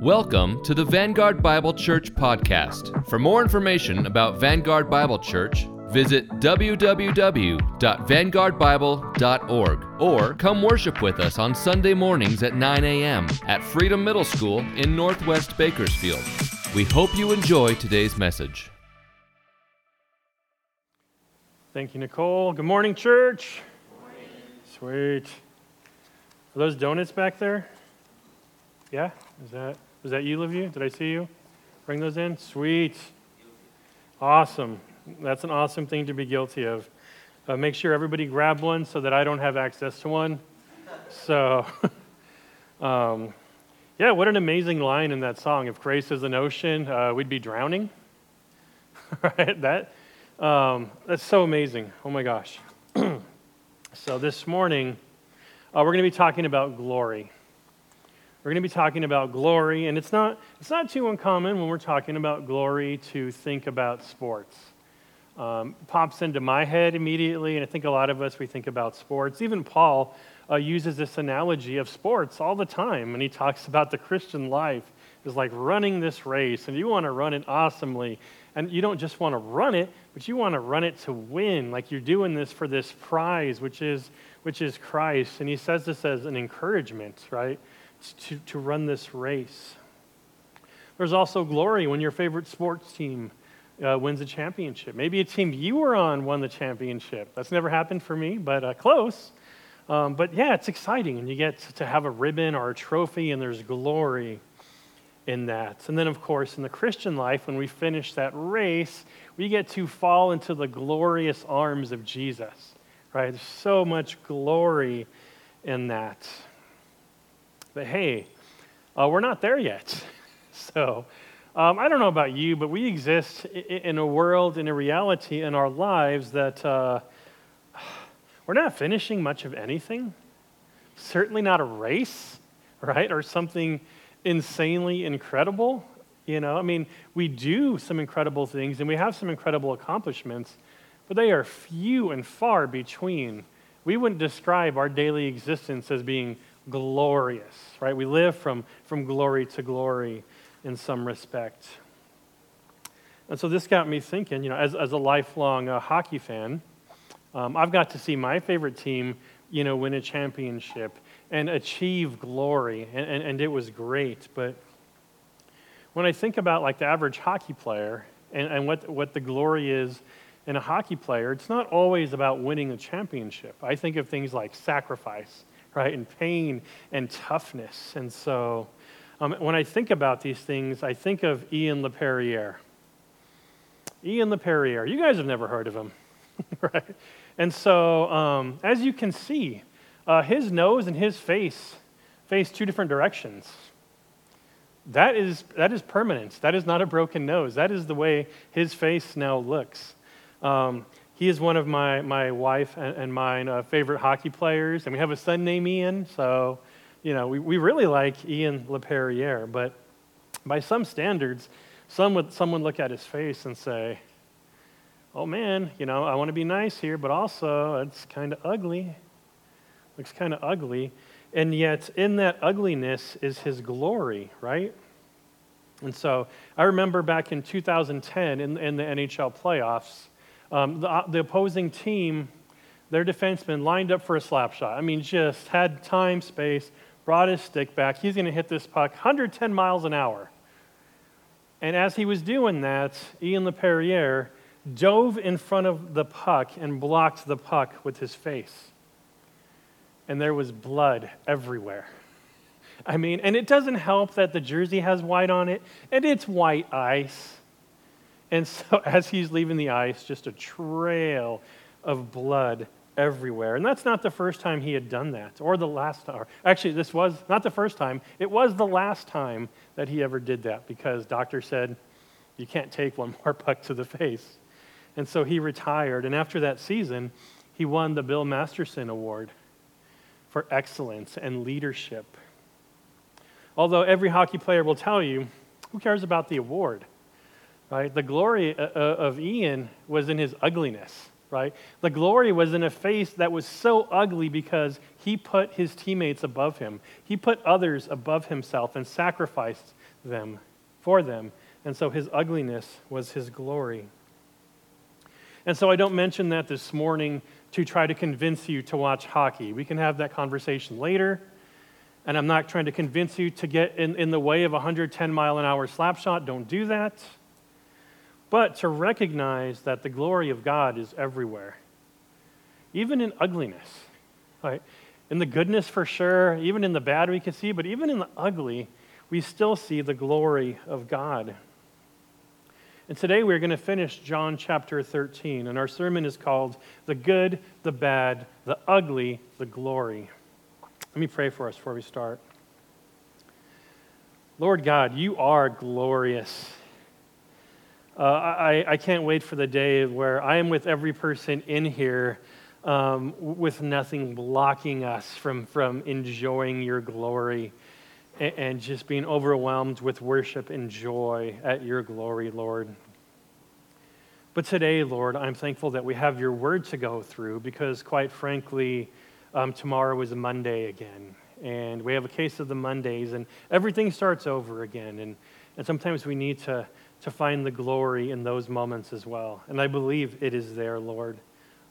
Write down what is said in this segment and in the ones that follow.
Welcome to the Vanguard Bible Church podcast. For more information about Vanguard Bible Church, visit www.vanguardbible.org or come worship with us on Sunday mornings at 9 a.m. at Freedom Middle School in Northwest Bakersfield. We hope you enjoy today's message. Thank you, Nicole. Good morning, church. Sweet. Are those donuts back there? Yeah? Is that was that you, Livia? Did I see you? Bring those in? Sweet. Awesome. That's an awesome thing to be guilty of. Uh, make sure everybody grab one so that I don't have access to one. So, um, yeah, what an amazing line in that song. If grace is an ocean, uh, we'd be drowning. right? That, um, that's so amazing. Oh my gosh. so, this morning, uh, we're going to be talking about glory. We're going to be talking about glory, and it's not, it's not too uncommon when we're talking about glory to think about sports. Um, pops into my head immediately, and I think a lot of us, we think about sports. Even Paul uh, uses this analogy of sports all the time, and he talks about the Christian life is like running this race, and you want to run it awesomely. And you don't just want to run it, but you want to run it to win. Like you're doing this for this prize, which is which is Christ. And he says this as an encouragement, right? To, to run this race. There's also glory when your favorite sports team uh, wins a championship. Maybe a team you were on won the championship. That's never happened for me, but uh, close. Um, but yeah, it's exciting, and you get to have a ribbon or a trophy, and there's glory in that. And then, of course, in the Christian life, when we finish that race, we get to fall into the glorious arms of Jesus right? There's so much glory in that. But hey, uh, we're not there yet. so um, I don't know about you, but we exist in a world, in a reality in our lives that uh, we're not finishing much of anything. Certainly not a race, right? Or something insanely incredible. You know, I mean, we do some incredible things and we have some incredible accomplishments, but they are few and far between. We wouldn't describe our daily existence as being glorious, right? We live from, from glory to glory in some respect. And so this got me thinking, you know, as, as a lifelong uh, hockey fan, um, I've got to see my favorite team, you know, win a championship and achieve glory, and, and, and it was great. But when I think about like the average hockey player and, and what, what the glory is in a hockey player, it's not always about winning a championship. I think of things like sacrifice, right, and pain and toughness. And so um, when I think about these things, I think of Ian LaPerriere. Ian LaPerriere, you guys have never heard of him, right? And so um, as you can see, uh, his nose and his face face two different directions. That is, that is permanent. That is not a broken nose. That is the way his face now looks. Um, he is one of my, my wife and, and mine uh, favorite hockey players, and we have a son named Ian, so, you know, we, we really like Ian LaPerriere, but by some standards, some would, someone look at his face and say, oh man, you know, I want to be nice here, but also it's kind of ugly. Looks kind of ugly. And yet, in that ugliness is his glory, right? And so I remember back in 2010 in, in the NHL playoffs, um, the, uh, the opposing team, their defenseman lined up for a slap shot. I mean, just had time, space, brought his stick back. He's going to hit this puck 110 miles an hour. And as he was doing that, Ian LaPerriere dove in front of the puck and blocked the puck with his face. And there was blood everywhere. I mean, and it doesn't help that the jersey has white on it, and it's white ice. And so, as he's leaving the ice, just a trail of blood everywhere. And that's not the first time he had done that, or the last time. Actually, this was not the first time, it was the last time that he ever did that because doctor said, you can't take one more puck to the face. And so he retired. And after that season, he won the Bill Masterton Award for excellence and leadership. Although every hockey player will tell you, who cares about the award? Right? The glory uh, uh, of Ian was in his ugliness. right? The glory was in a face that was so ugly because he put his teammates above him. He put others above himself and sacrificed them for them. And so his ugliness was his glory. And so I don't mention that this morning to try to convince you to watch hockey. We can have that conversation later. And I'm not trying to convince you to get in, in the way of a 110 mile an hour slap shot. Don't do that but to recognize that the glory of God is everywhere, even in ugliness. Right? In the goodness, for sure, even in the bad, we can see, but even in the ugly, we still see the glory of God. And today we're going to finish John chapter 13, and our sermon is called The Good, the Bad, the Ugly, the Glory. Let me pray for us before we start. Lord God, you are glorious. Uh, I, I can't wait for the day where I am with every person in here um, with nothing blocking us from, from enjoying your glory and, and just being overwhelmed with worship and joy at your glory, Lord. But today, Lord, I'm thankful that we have your word to go through because, quite frankly, um, tomorrow is Monday again. And we have a case of the Mondays, and everything starts over again. And, and sometimes we need to to find the glory in those moments as well. And I believe it is there, Lord.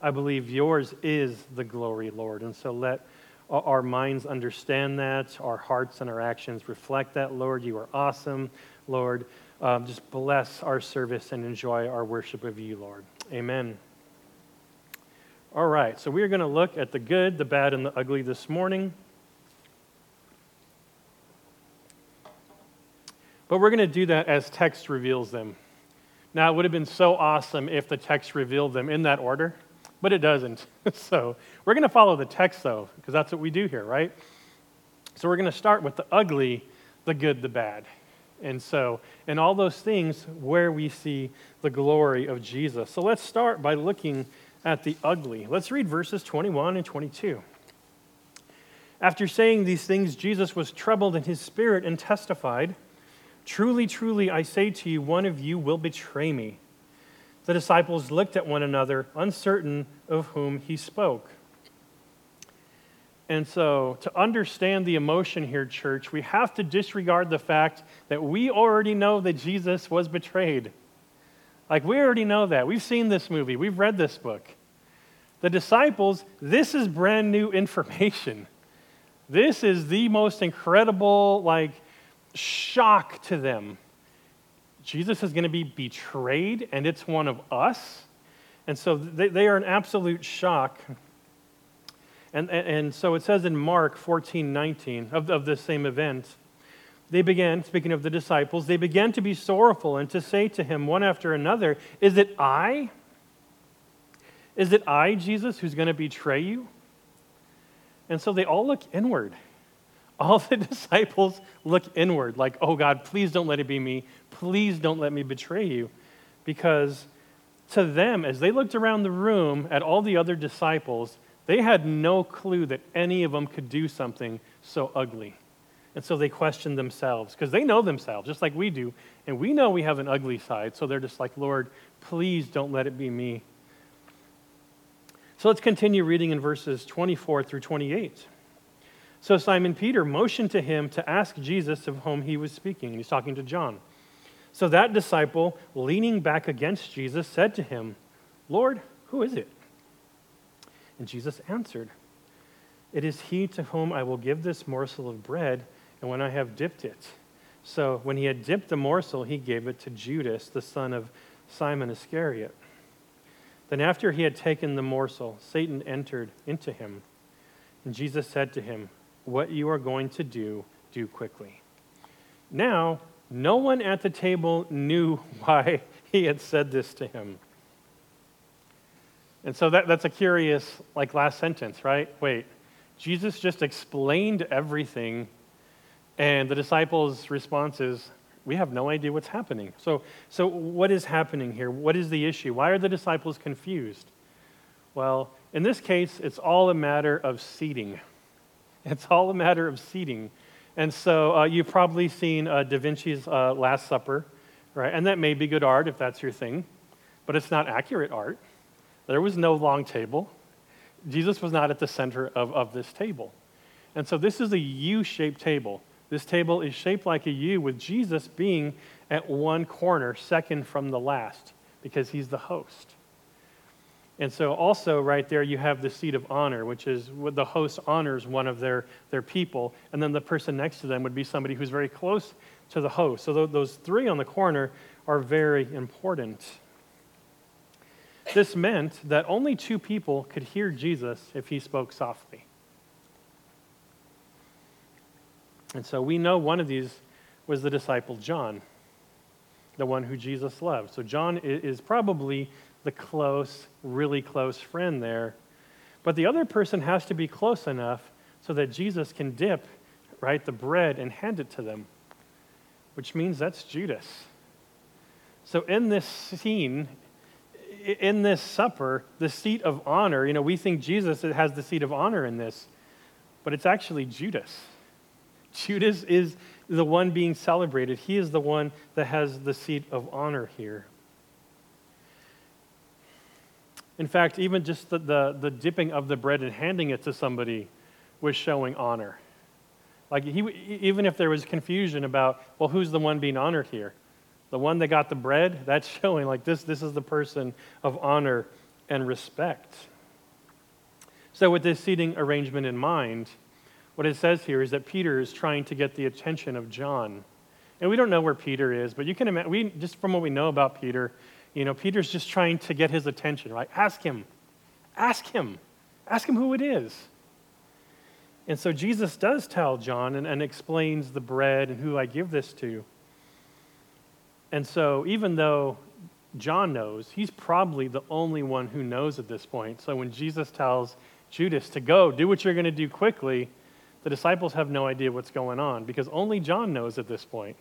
I believe yours is the glory, Lord. And so let our minds understand that, our hearts and our actions reflect that, Lord. You are awesome, Lord. Um, just bless our service and enjoy our worship of you, Lord. Amen. All right, so we are going to look at the good, the bad, and the ugly this morning. But we're going to do that as text reveals them. Now, it would have been so awesome if the text revealed them in that order, but it doesn't. so we're going to follow the text, though, because that's what we do here, right? So we're going to start with the ugly, the good, the bad. And so, and all those things where we see the glory of Jesus. So let's start by looking at the ugly. Let's read verses 21 and 22. After saying these things, Jesus was troubled in his spirit and testified. Truly, truly, I say to you, one of you will betray me. The disciples looked at one another, uncertain of whom he spoke. And so, to understand the emotion here, church, we have to disregard the fact that we already know that Jesus was betrayed. Like, we already know that. We've seen this movie, we've read this book. The disciples, this is brand new information. This is the most incredible, like, shock to them. Jesus is going to be betrayed, and it's one of us. And so they, they are in absolute shock. And, and, and, so it says in Mark 14 19 of, of this same event, they began, speaking of the disciples, they began to be sorrowful and to say to him one after another, Is it I? Is it I, Jesus, who's going to betray you? And so they all look inward all the disciples look inward, like, oh God, please don't let it be me. Please don't let me betray you. Because to them, as they looked around the room at all the other disciples, they had no clue that any of them could do something so ugly. And so they questioned themselves because they know themselves, just like we do. And we know we have an ugly side. So they're just like, Lord, please don't let it be me. So let's continue reading in verses 24 through 28. So Simon Peter motioned to him to ask Jesus of whom he was speaking. He's talking to John. So that disciple, leaning back against Jesus, said to him, Lord, who is it? And Jesus answered, It is he to whom I will give this morsel of bread, and when I have dipped it. So when he had dipped the morsel, he gave it to Judas, the son of Simon Iscariot. Then after he had taken the morsel, Satan entered into him. And Jesus said to him, what you are going to do, do quickly. Now, no one at the table knew why he had said this to him. And so that, that's a curious, like, last sentence, right? Wait, Jesus just explained everything, and the disciples' response is, we have no idea what's happening. So, so what is happening here? What is the issue? Why are the disciples confused? Well, in this case, it's all a matter of seating. It's all a matter of seating. And so uh, you've probably seen uh, Da Vinci's uh, Last Supper, right? And that may be good art if that's your thing, but it's not accurate art. There was no long table. Jesus was not at the center of, of this table. And so this is a U shaped table. This table is shaped like a U with Jesus being at one corner, second from the last, because he's the host. And so, also, right there, you have the seat of honor, which is the host honors one of their, their people. And then the person next to them would be somebody who's very close to the host. So, those three on the corner are very important. This meant that only two people could hear Jesus if he spoke softly. And so we know one of these was the disciple John, the one who Jesus loved. So John is probably the close, really close friend there. But the other person has to be close enough so that Jesus can dip, right, the bread and hand it to them, which means that's Judas. So in this scene, in this supper, the seat of honor, you know, we think Jesus has the seat of honor in this, but it's actually Judas. Judas is the one being celebrated. He is the one that has the seat of honor here. In fact, even just the, the, the, dipping of the bread and handing it to somebody was showing honor. Like, he, even if there was confusion about, well, who's the one being honored here? The one that got the bread, that's showing like this, this is the person of honor and respect. So, with this seating arrangement in mind, what it says here is that Peter is trying to get the attention of John. And we don't know where Peter is, but you can imagine, we, just from what we know about Peter, you know, Peter's just trying to get his attention, right? Ask him. Ask him. Ask him who it is. And so Jesus does tell John and, and explains the bread and who I give this to. And so even though John knows, he's probably the only one who knows at this point. So when Jesus tells Judas to go, do what you're going to do quickly, the disciples have no idea what's going on because only John knows at this point.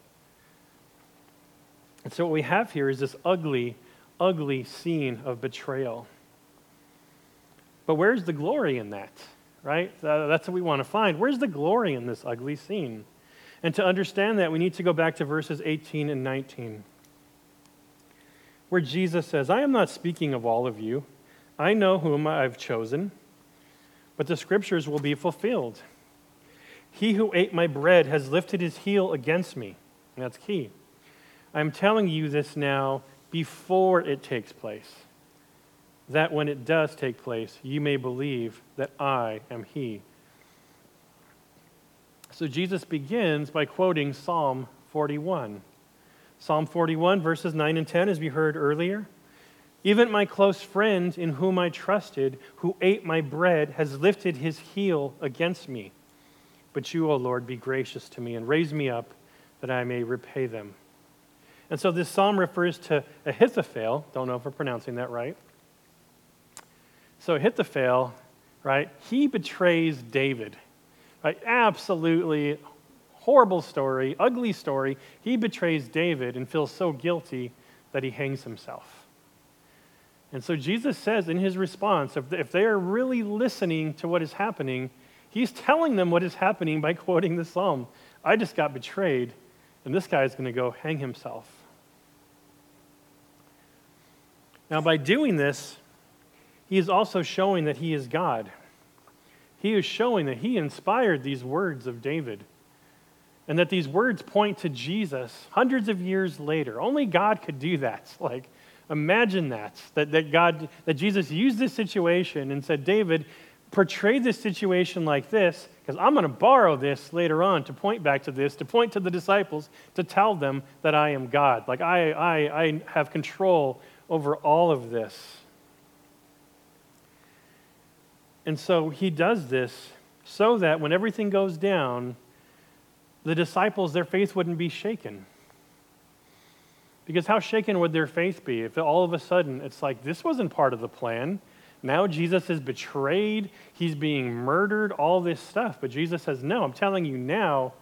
And so what we have here is this ugly, ugly scene of betrayal. But where's the glory in that? Right? That's what we want to find. Where's the glory in this ugly scene? And to understand that, we need to go back to verses 18 and 19, where Jesus says, I am not speaking of all of you. I know whom I've chosen, but the scriptures will be fulfilled. He who ate my bread has lifted his heel against me. That's key. I'm telling you this now before it takes place, that when it does take place, you may believe that I am he. So Jesus begins by quoting Psalm 41. Psalm 41, verses 9 and 10, as we heard earlier. Even my close friend in whom I trusted, who ate my bread, has lifted his heel against me. But you, O Lord, be gracious to me and raise me up that I may repay them. And so this psalm refers to Ahithophel. Don't know if we're pronouncing that right. So Ahithophel, right, he betrays David. Right? Absolutely horrible story, ugly story. He betrays David and feels so guilty that he hangs himself. And so Jesus says in his response if they are really listening to what is happening, He's telling them what is happening by quoting the psalm. I just got betrayed, and this guy is going to go hang himself. Now, by doing this, he is also showing that he is God. He is showing that he inspired these words of David and that these words point to Jesus hundreds of years later. Only God could do that. Like, imagine that, that, that God, that Jesus used this situation and said, David, portray this situation like this because I'm going to borrow this later on to point back to this, to point to the disciples, to tell them that I am God. Like I, I, I have control over all of this. And so he does this so that when everything goes down, the disciples, their faith wouldn't be shaken. Because how shaken would their faith be if all of a sudden it's like, this wasn't part of the plan? Now Jesus is betrayed, he's being murdered, all this stuff. But Jesus says, No, I'm telling you now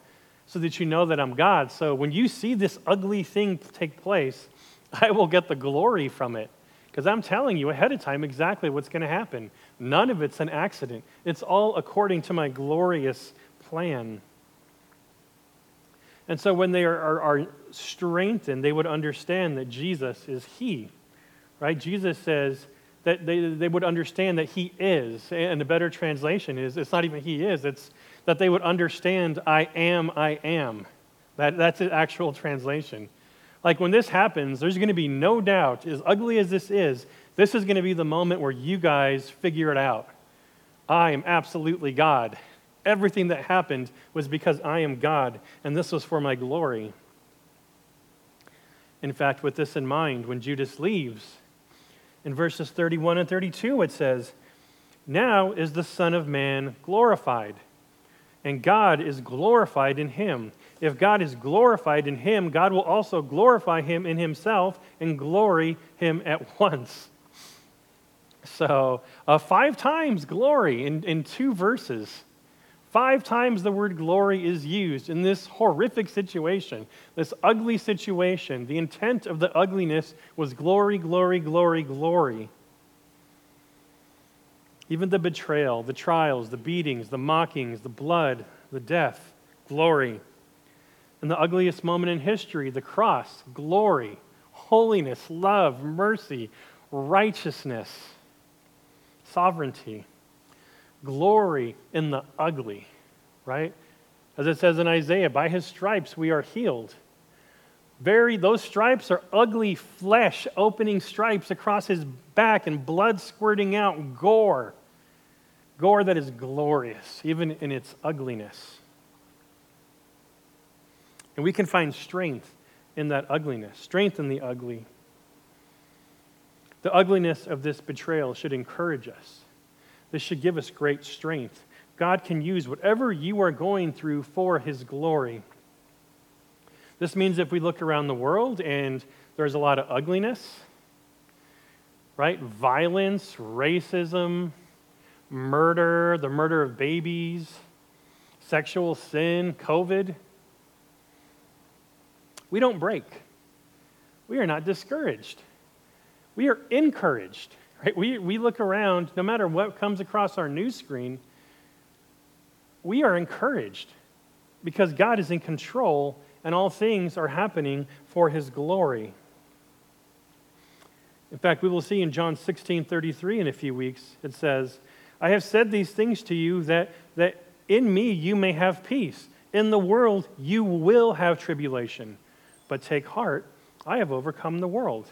so that you know that I'm God. So when you see this ugly thing take place, I will get the glory from it. Because I'm telling you ahead of time exactly what's going to happen. None of it's an accident, it's all according to my glorious plan. And so when they are, are, are strengthened, they would understand that Jesus is He. Right? Jesus says, that they, they would understand that He is. And a better translation is it's not even He is, it's that they would understand I am, I am. That, that's the actual translation. Like when this happens, there's going to be no doubt, as ugly as this is, this is going to be the moment where you guys figure it out. I am absolutely God. Everything that happened was because I am God, and this was for my glory. In fact, with this in mind, when Judas leaves, in verses 31 and 32, it says, Now is the Son of Man glorified, and God is glorified in him. If God is glorified in him, God will also glorify him in himself and glory him at once. So, uh, five times glory in, in two verses. Five times the word glory is used in this horrific situation, this ugly situation. The intent of the ugliness was glory, glory, glory, glory. Even the betrayal, the trials, the beatings, the mockings, the blood, the death, glory. And the ugliest moment in history, the cross, glory, holiness, love, mercy, righteousness sovereignty, glory in the ugly, right? As it says in Isaiah, by his stripes we are healed. Very, those stripes are ugly flesh opening stripes across his back and blood squirting out, gore. Gore that is glorious, even in its ugliness. And we can find strength in that ugliness, strength in the ugly. The ugliness of this betrayal should encourage us. This should give us great strength. God can use whatever you are going through for His glory. This means if we look around the world and there's a lot of ugliness, right? Violence, racism, murder, the murder of babies, sexual sin, COVID. We don't break. We are not discouraged we are encouraged. Right? We, we look around, no matter what comes across our news screen, we are encouraged because God is in control and all things are happening for his glory. In fact, we will see in John 16 33 in a few weeks, it says, I have said these things to you that, that in me you may have peace. In the world you will have tribulation, but take heart, I have overcome the world.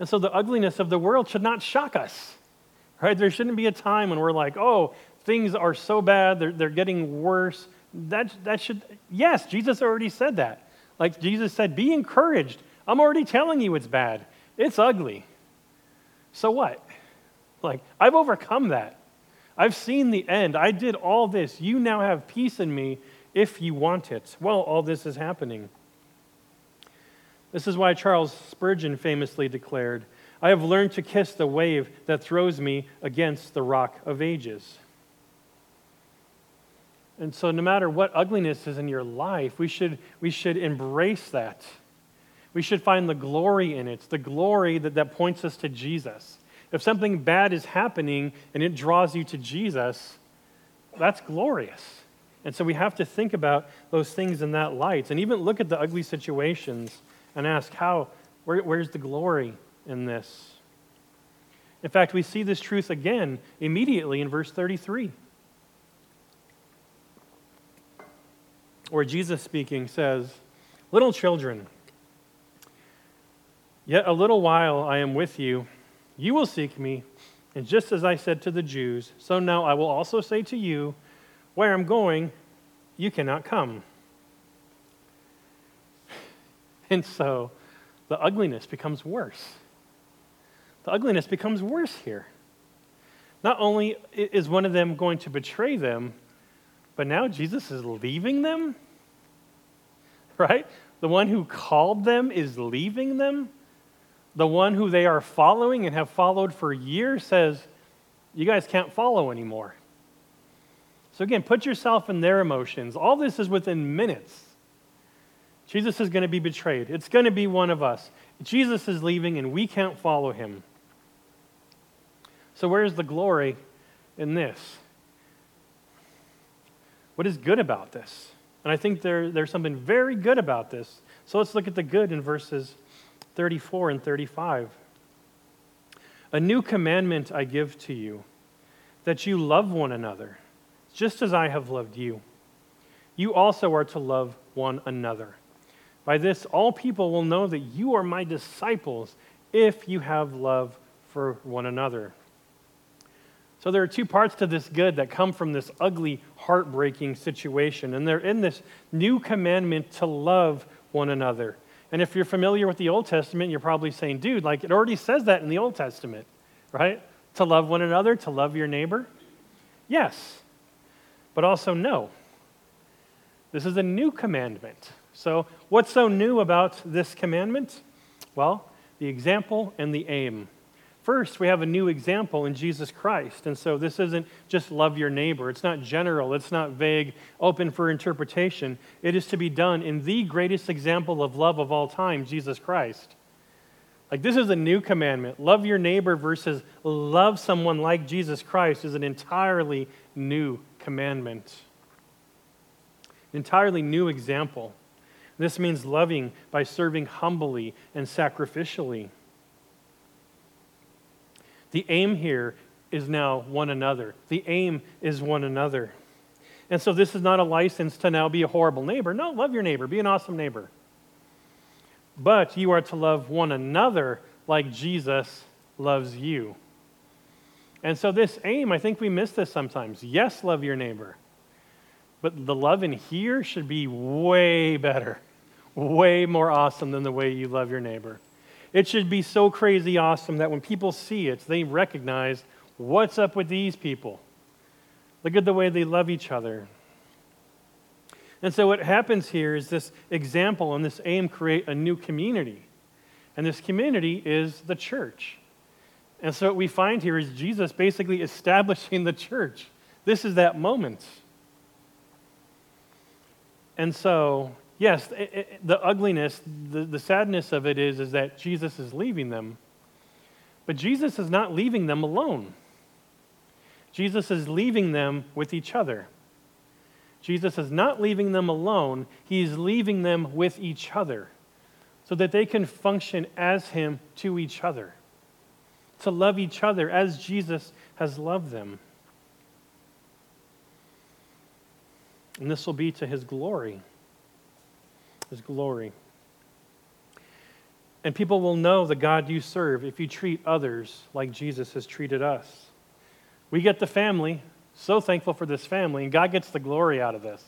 And so the ugliness of the world should not shock us, right? There shouldn't be a time when we're like, oh, things are so bad, they're, they're getting worse. That, that should, yes, Jesus already said that. Like Jesus said, be encouraged. I'm already telling you it's bad. It's ugly. So what? Like, I've overcome that. I've seen the end. I did all this. You now have peace in me if you want it. Well, all this is happening. This is why Charles Spurgeon famously declared, I have learned to kiss the wave that throws me against the rock of ages. And so, no matter what ugliness is in your life, we should, we should embrace that. We should find the glory in it, the glory that, that points us to Jesus. If something bad is happening and it draws you to Jesus, that's glorious. And so we have to think about those things in that light and even look at the ugly situations and ask, how, where, where's the glory in this? In fact, we see this truth again immediately in verse 33, where Jesus speaking says, Little children, yet a little while I am with you. You will seek me, and just as I said to the Jews, so now I will also say to you, Where I'm going, you cannot come. And so the ugliness becomes worse. The ugliness becomes worse here. Not only is one of them going to betray them, but now Jesus is leaving them? Right? The one who called them is leaving them. The one who they are following and have followed for years says, You guys can't follow anymore. So, again, put yourself in their emotions. All this is within minutes. Jesus is going to be betrayed. It's going to be one of us. Jesus is leaving, and we can't follow him. So, where's the glory in this? What is good about this? And I think there, there's something very good about this. So, let's look at the good in verses 34 and 35. A new commandment I give to you, that you love one another, just as I have loved you. You also are to love one another. By this, all people will know that you are my disciples if you have love for one another. So there are two parts to this good that come from this ugly, heartbreaking situation. And they're in this new commandment to love one another. And if you're familiar with the Old Testament, you're probably saying, dude, like it already says that in the Old Testament, right? To love one another, to love your neighbor. Yes, but also no. This is a new commandment. So, what's so new about this commandment? Well, the example and the aim. First, we have a new example in Jesus Christ. And so this isn't just love your neighbor. It's not general, it's not vague, open for interpretation. It is to be done in the greatest example of love of all time, Jesus Christ. Like, this is a new commandment. Love your neighbor versus love someone like Jesus Christ is an entirely new commandment. An entirely new example. This means loving by serving humbly and sacrificially. The aim here is now one another. The aim is one another. And so this is not a license to now be a horrible neighbor. No, love your neighbor, be an awesome neighbor. But you are to love one another like Jesus loves you. And so, this aim, I think we miss this sometimes. Yes, love your neighbor. But the love in here should be way better, way more awesome than the way you love your neighbor. It should be so crazy awesome that when people see it, they recognize what's up with these people. Look at the way they love each other. And so, what happens here is this example and this aim create a new community. And this community is the church. And so, what we find here is Jesus basically establishing the church. This is that moment. And so, yes, it, it, the ugliness, the, the sadness of it is, is that Jesus is leaving them. But Jesus is not leaving them alone. Jesus is leaving them with each other. Jesus is not leaving them alone, He's leaving them with each other so that they can function as Him to each other, to love each other as Jesus has loved them. And this will be to His glory his glory. And people will know the God you serve if you treat others like Jesus has treated us. We get the family, so thankful for this family, and God gets the glory out of this.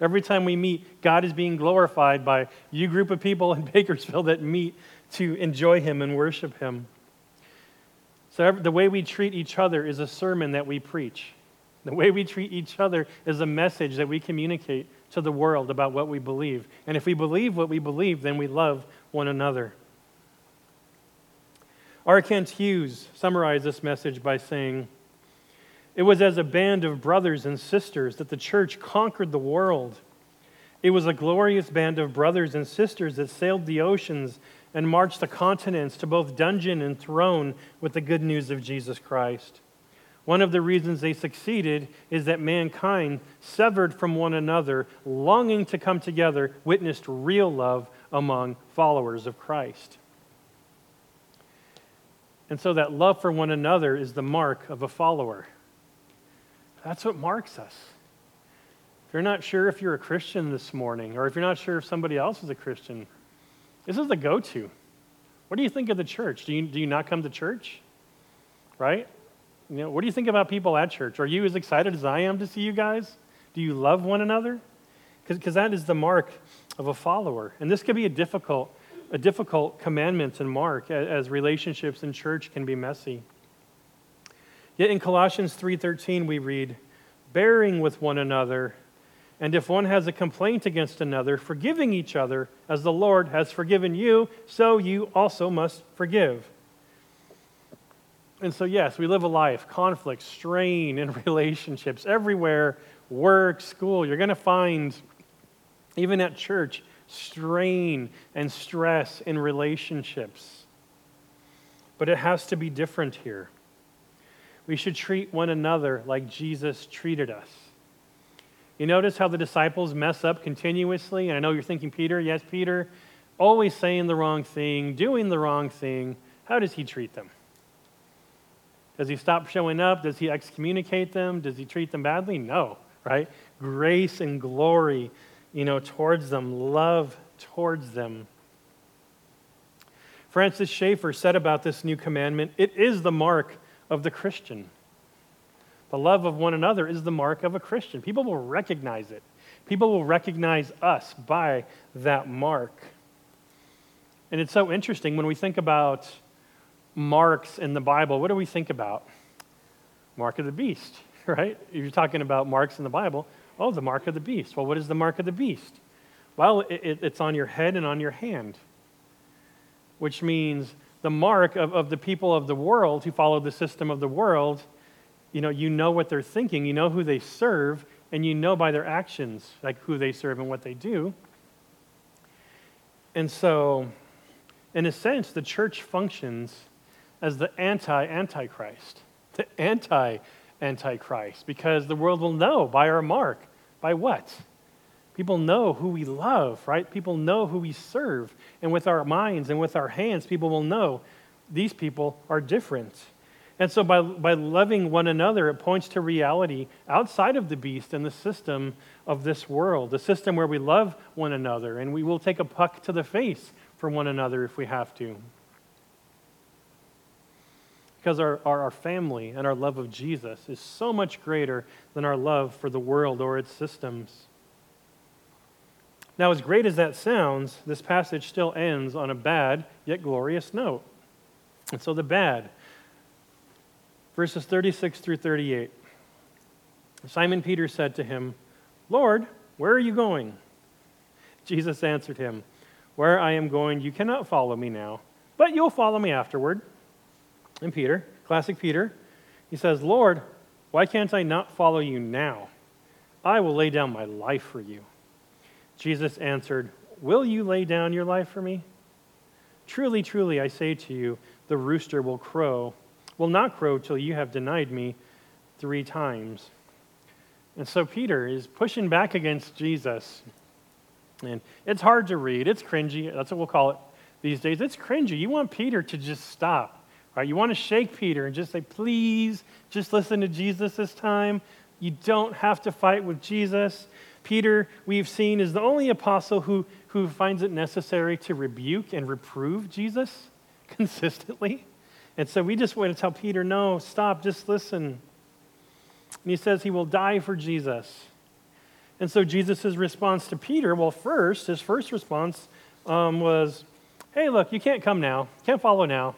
Every time we meet, God is being glorified by you group of people in Bakersfield that meet to enjoy Him and worship Him. So, the way we treat each other is a sermon that we preach. The way we treat each other is a message that we communicate to the world about what we believe. And if we believe what we believe, then we love one another. R. Kent Hughes summarized this message by saying, It was as a band of brothers and sisters that the church conquered the world. It was a glorious band of brothers and sisters that sailed the oceans and marched the continents to both dungeon and throne with the good news of Jesus Christ. One of the reasons they succeeded is that mankind, severed from one another, longing to come together, witnessed real love among followers of Christ. And so that love for one another is the mark of a follower. That's what marks us. If you're not sure if you're a Christian this morning, or if you're not sure if somebody else is a Christian, this is the go to. What do you think of the church? Do you, do you not come to church? Right? You know, what do you think about people at church? Are you as excited as I am to see you guys? Do you love one another? Because that is the mark of a follower. And this could be a difficult, a difficult commandment and mark as relationships in church can be messy. Yet in Colossians 3:13 we read, "Bearing with one another, and if one has a complaint against another, forgiving each other as the Lord has forgiven you, so you also must forgive." And so, yes, we live a life, conflict, strain in relationships everywhere, work, school. You're going to find, even at church, strain and stress in relationships. But it has to be different here. We should treat one another like Jesus treated us. You notice how the disciples mess up continuously? And I know you're thinking, Peter, yes, Peter, always saying the wrong thing, doing the wrong thing. How does he treat them? Does he stop showing up? Does he excommunicate them? Does he treat them badly? No, right? Grace and glory, you know, towards them, love towards them. Francis Schaeffer said about this new commandment it is the mark of the Christian. The love of one another is the mark of a Christian. People will recognize it. People will recognize us by that mark. And it's so interesting when we think about marks in the Bible, what do we think about? Mark of the beast, right? If you're talking about marks in the Bible, oh, the mark of the beast. Well, what is the mark of the beast? Well, it, it's on your head and on your hand, which means the mark of, of the people of the world who follow the system of the world you know, you know what they're thinking, you know who they serve, and you know by their actions, like who they serve and what they do. And so, in a sense, the church functions as the anti Antichrist, the anti Antichrist, because the world will know by our mark. By what? People know who we love, right? People know who we serve. And with our minds and with our hands, people will know these people are different. And so, by, by loving one another, it points to reality outside of the beast and the system of this world, the system where we love one another and we will take a puck to the face for one another if we have to. Because our, our, our family and our love of Jesus is so much greater than our love for the world or its systems. Now, as great as that sounds, this passage still ends on a bad yet glorious note. And so, the bad verses 36 through 38. Simon Peter said to him, Lord, where are you going? Jesus answered him, Where I am going, you cannot follow me now, but you'll follow me afterward. And Peter, classic Peter, he says, Lord, why can't I not follow you now? I will lay down my life for you. Jesus answered, Will you lay down your life for me? Truly, truly, I say to you, the rooster will crow will not crow till you have denied me three times. And so Peter is pushing back against Jesus. And it's hard to read. It's cringy. That's what we'll call it these days. It's cringy. You want Peter to just stop. Right? You want to shake Peter and just say, please, just listen to Jesus this time. You don't have to fight with Jesus. Peter, we've seen, is the only apostle who, who finds it necessary to rebuke and reprove Jesus consistently. And so we just want to tell Peter, no, stop, just listen. And he says he will die for Jesus. And so Jesus' response to Peter, well, first, his first response um, was, hey, look, you can't come now, can't follow now.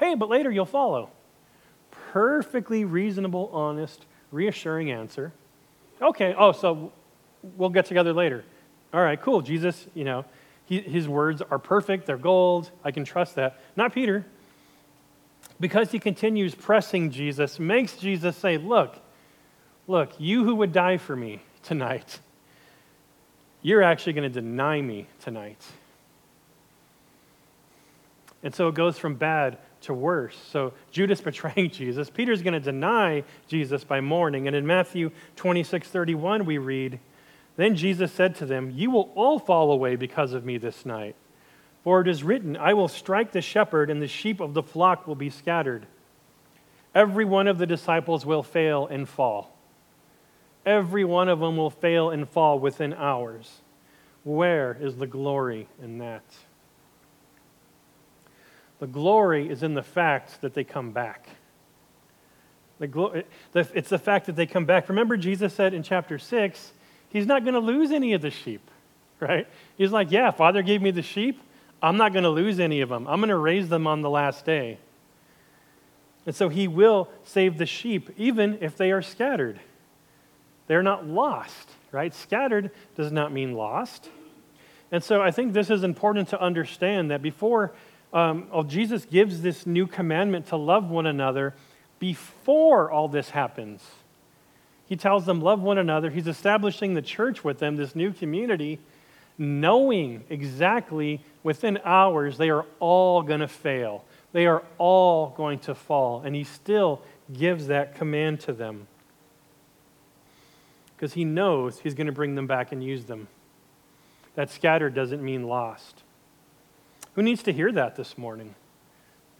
Hey, but later you'll follow. Perfectly reasonable, honest, reassuring answer. Okay, oh, so we'll get together later. All right, cool. Jesus, you know, he, his words are perfect, they're gold. I can trust that. Not Peter because he continues pressing Jesus, makes Jesus say, Look, look, you who would die for me tonight, you're actually going to deny me tonight. And so it goes from bad to worse. So Judas betraying Jesus, Peter's going to deny Jesus by morning. And in Matthew 26 31, we read, Then Jesus said to them, You will all fall away because of me this night. For it is written, I will strike the shepherd, and the sheep of the flock will be scattered. Every one of the disciples will fail and fall. Every one of them will fail and fall within hours. Where is the glory in that? The glory is in the fact that they come back. The glo- it's the fact that they come back. Remember, Jesus said in chapter 6, He's not going to lose any of the sheep, right? He's like, Yeah, Father gave me the sheep. I'm not going to lose any of them. I'm going to raise them on the last day. And so he will save the sheep, even if they are scattered. They're not lost, right? Scattered does not mean lost. And so I think this is important to understand that before um, oh, Jesus gives this new commandment to love one another, before all this happens, he tells them, Love one another. He's establishing the church with them, this new community knowing exactly within hours they are all going to fail. They are all going to fall. And he still gives that command to them because he knows he's going to bring them back and use them. That scattered doesn't mean lost. Who needs to hear that this morning?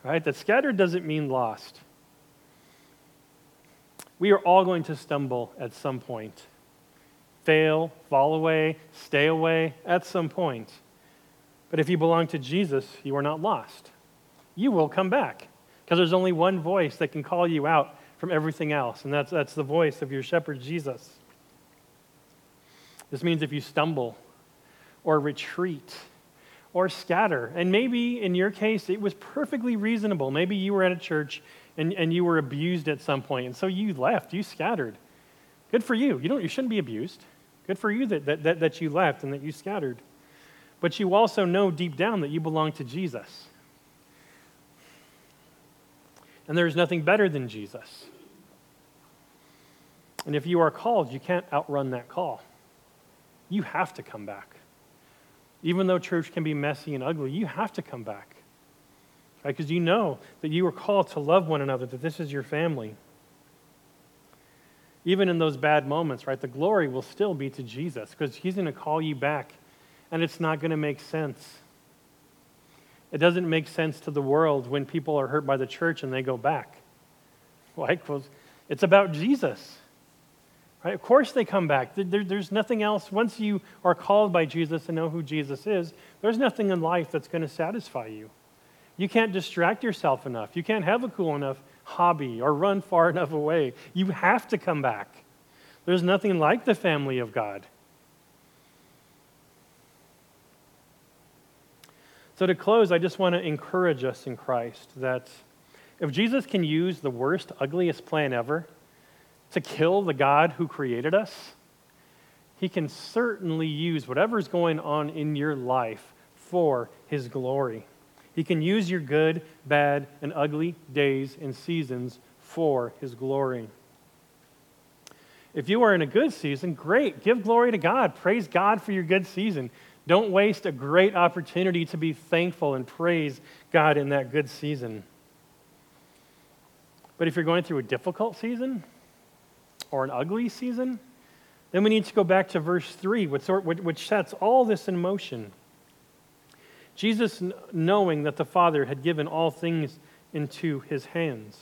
Right? That scattered doesn't mean lost. We are all going to stumble at some point, fail, fall away, stay away at some point. But if you belong to Jesus, you are not lost. You will come back because there's only one voice that can call you out from everything else, and that's, that's the voice of your shepherd, Jesus. This means if you stumble or retreat or scatter, and maybe in your case it was perfectly reasonable. Maybe you were at a church and, and you were abused at some point, and so you left, you scattered. Good for you. You, don't, you shouldn't be abused. Good for you that, that, that, that you left and that you scattered. But you also know deep down that you belong to Jesus. And there is nothing better than Jesus. And if you are called, you can't outrun that call. You have to come back. Even though church can be messy and ugly, you have to come back. Right? Because you know that you are called to love one another, that this is your family. Even in those bad moments, right, the glory will still be to Jesus because he's going to call you back and it's not going to make sense. It doesn't make sense to the world when people are hurt by the church and they go back. Why? Because it's about Jesus. Right? Of course they come back. There, there's nothing else. Once you are called by Jesus and know who Jesus is, there's nothing in life that's going to satisfy you. You can't distract yourself enough. You can't have a cool enough hobby or run far enough away. You have to come back. There's nothing like the family of God. So, to close, I just want to encourage us in Christ that if Jesus can use the worst, ugliest plan ever, to kill the God who created us, he can certainly use whatever's going on in your life for his glory. He can use your good, bad, and ugly days and seasons for his glory. If you are in a good season, great. Give glory to God. Praise God for your good season. Don't waste a great opportunity to be thankful and praise God in that good season. But if you're going through a difficult season, or an ugly season, then we need to go back to verse 3, which sets all this in motion. Jesus, knowing that the Father had given all things into his hands.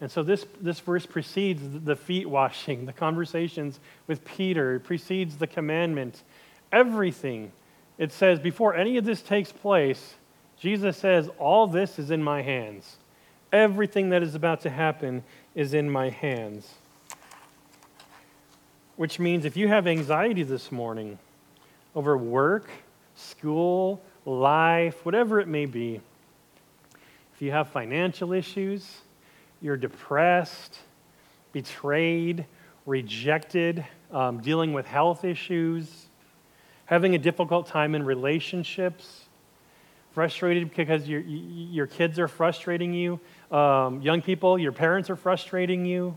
And so this, this verse precedes the feet washing, the conversations with Peter, precedes the commandment. Everything, it says, before any of this takes place, Jesus says, All this is in my hands. Everything that is about to happen is in my hands which means if you have anxiety this morning over work, school, life, whatever it may be, if you have financial issues, you're depressed, betrayed, rejected, um, dealing with health issues, having a difficult time in relationships, frustrated because your, your kids are frustrating you, um, young people, your parents are frustrating you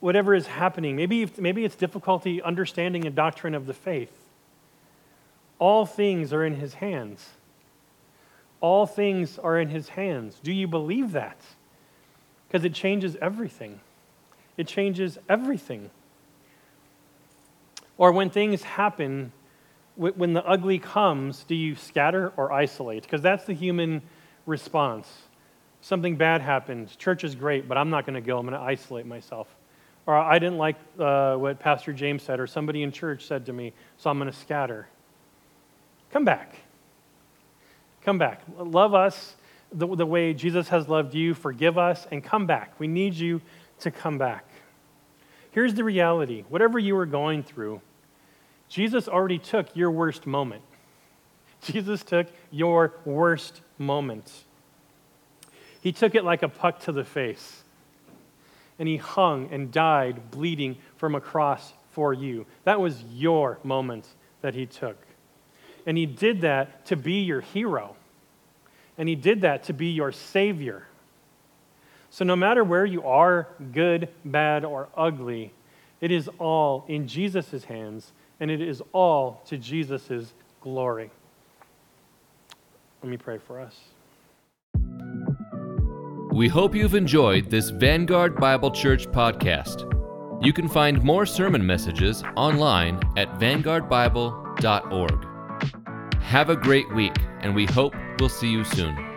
whatever is happening. Maybe, maybe it's difficulty understanding a doctrine of the faith. All things are in his hands. All things are in his hands. Do you believe that? Because it changes everything. It changes everything. Or when things happen, when the ugly comes, do you scatter or isolate? Because that's the human response. Something bad happened. Church is great, but I'm not going to go. I'm going to isolate myself. Or I didn't like uh, what Pastor James said, or somebody in church said to me, so I'm going to scatter. Come back. Come back. Love us the, the way Jesus has loved you. Forgive us and come back. We need you to come back. Here's the reality whatever you are going through, Jesus already took your worst moment. Jesus took your worst moment. He took it like a puck to the face and he hung and died bleeding from a cross for you. That was your moment that he took. And he did that to be your hero. And he did that to be your savior. So no matter where you are, good, bad, or ugly, it is all in Jesus' hands, and it is all to Jesus' glory. Let me pray for us. We hope you've enjoyed this Vanguard Bible Church podcast. You can find more sermon messages online at vanguardbible.org. Have a great week, and we hope we'll see you soon.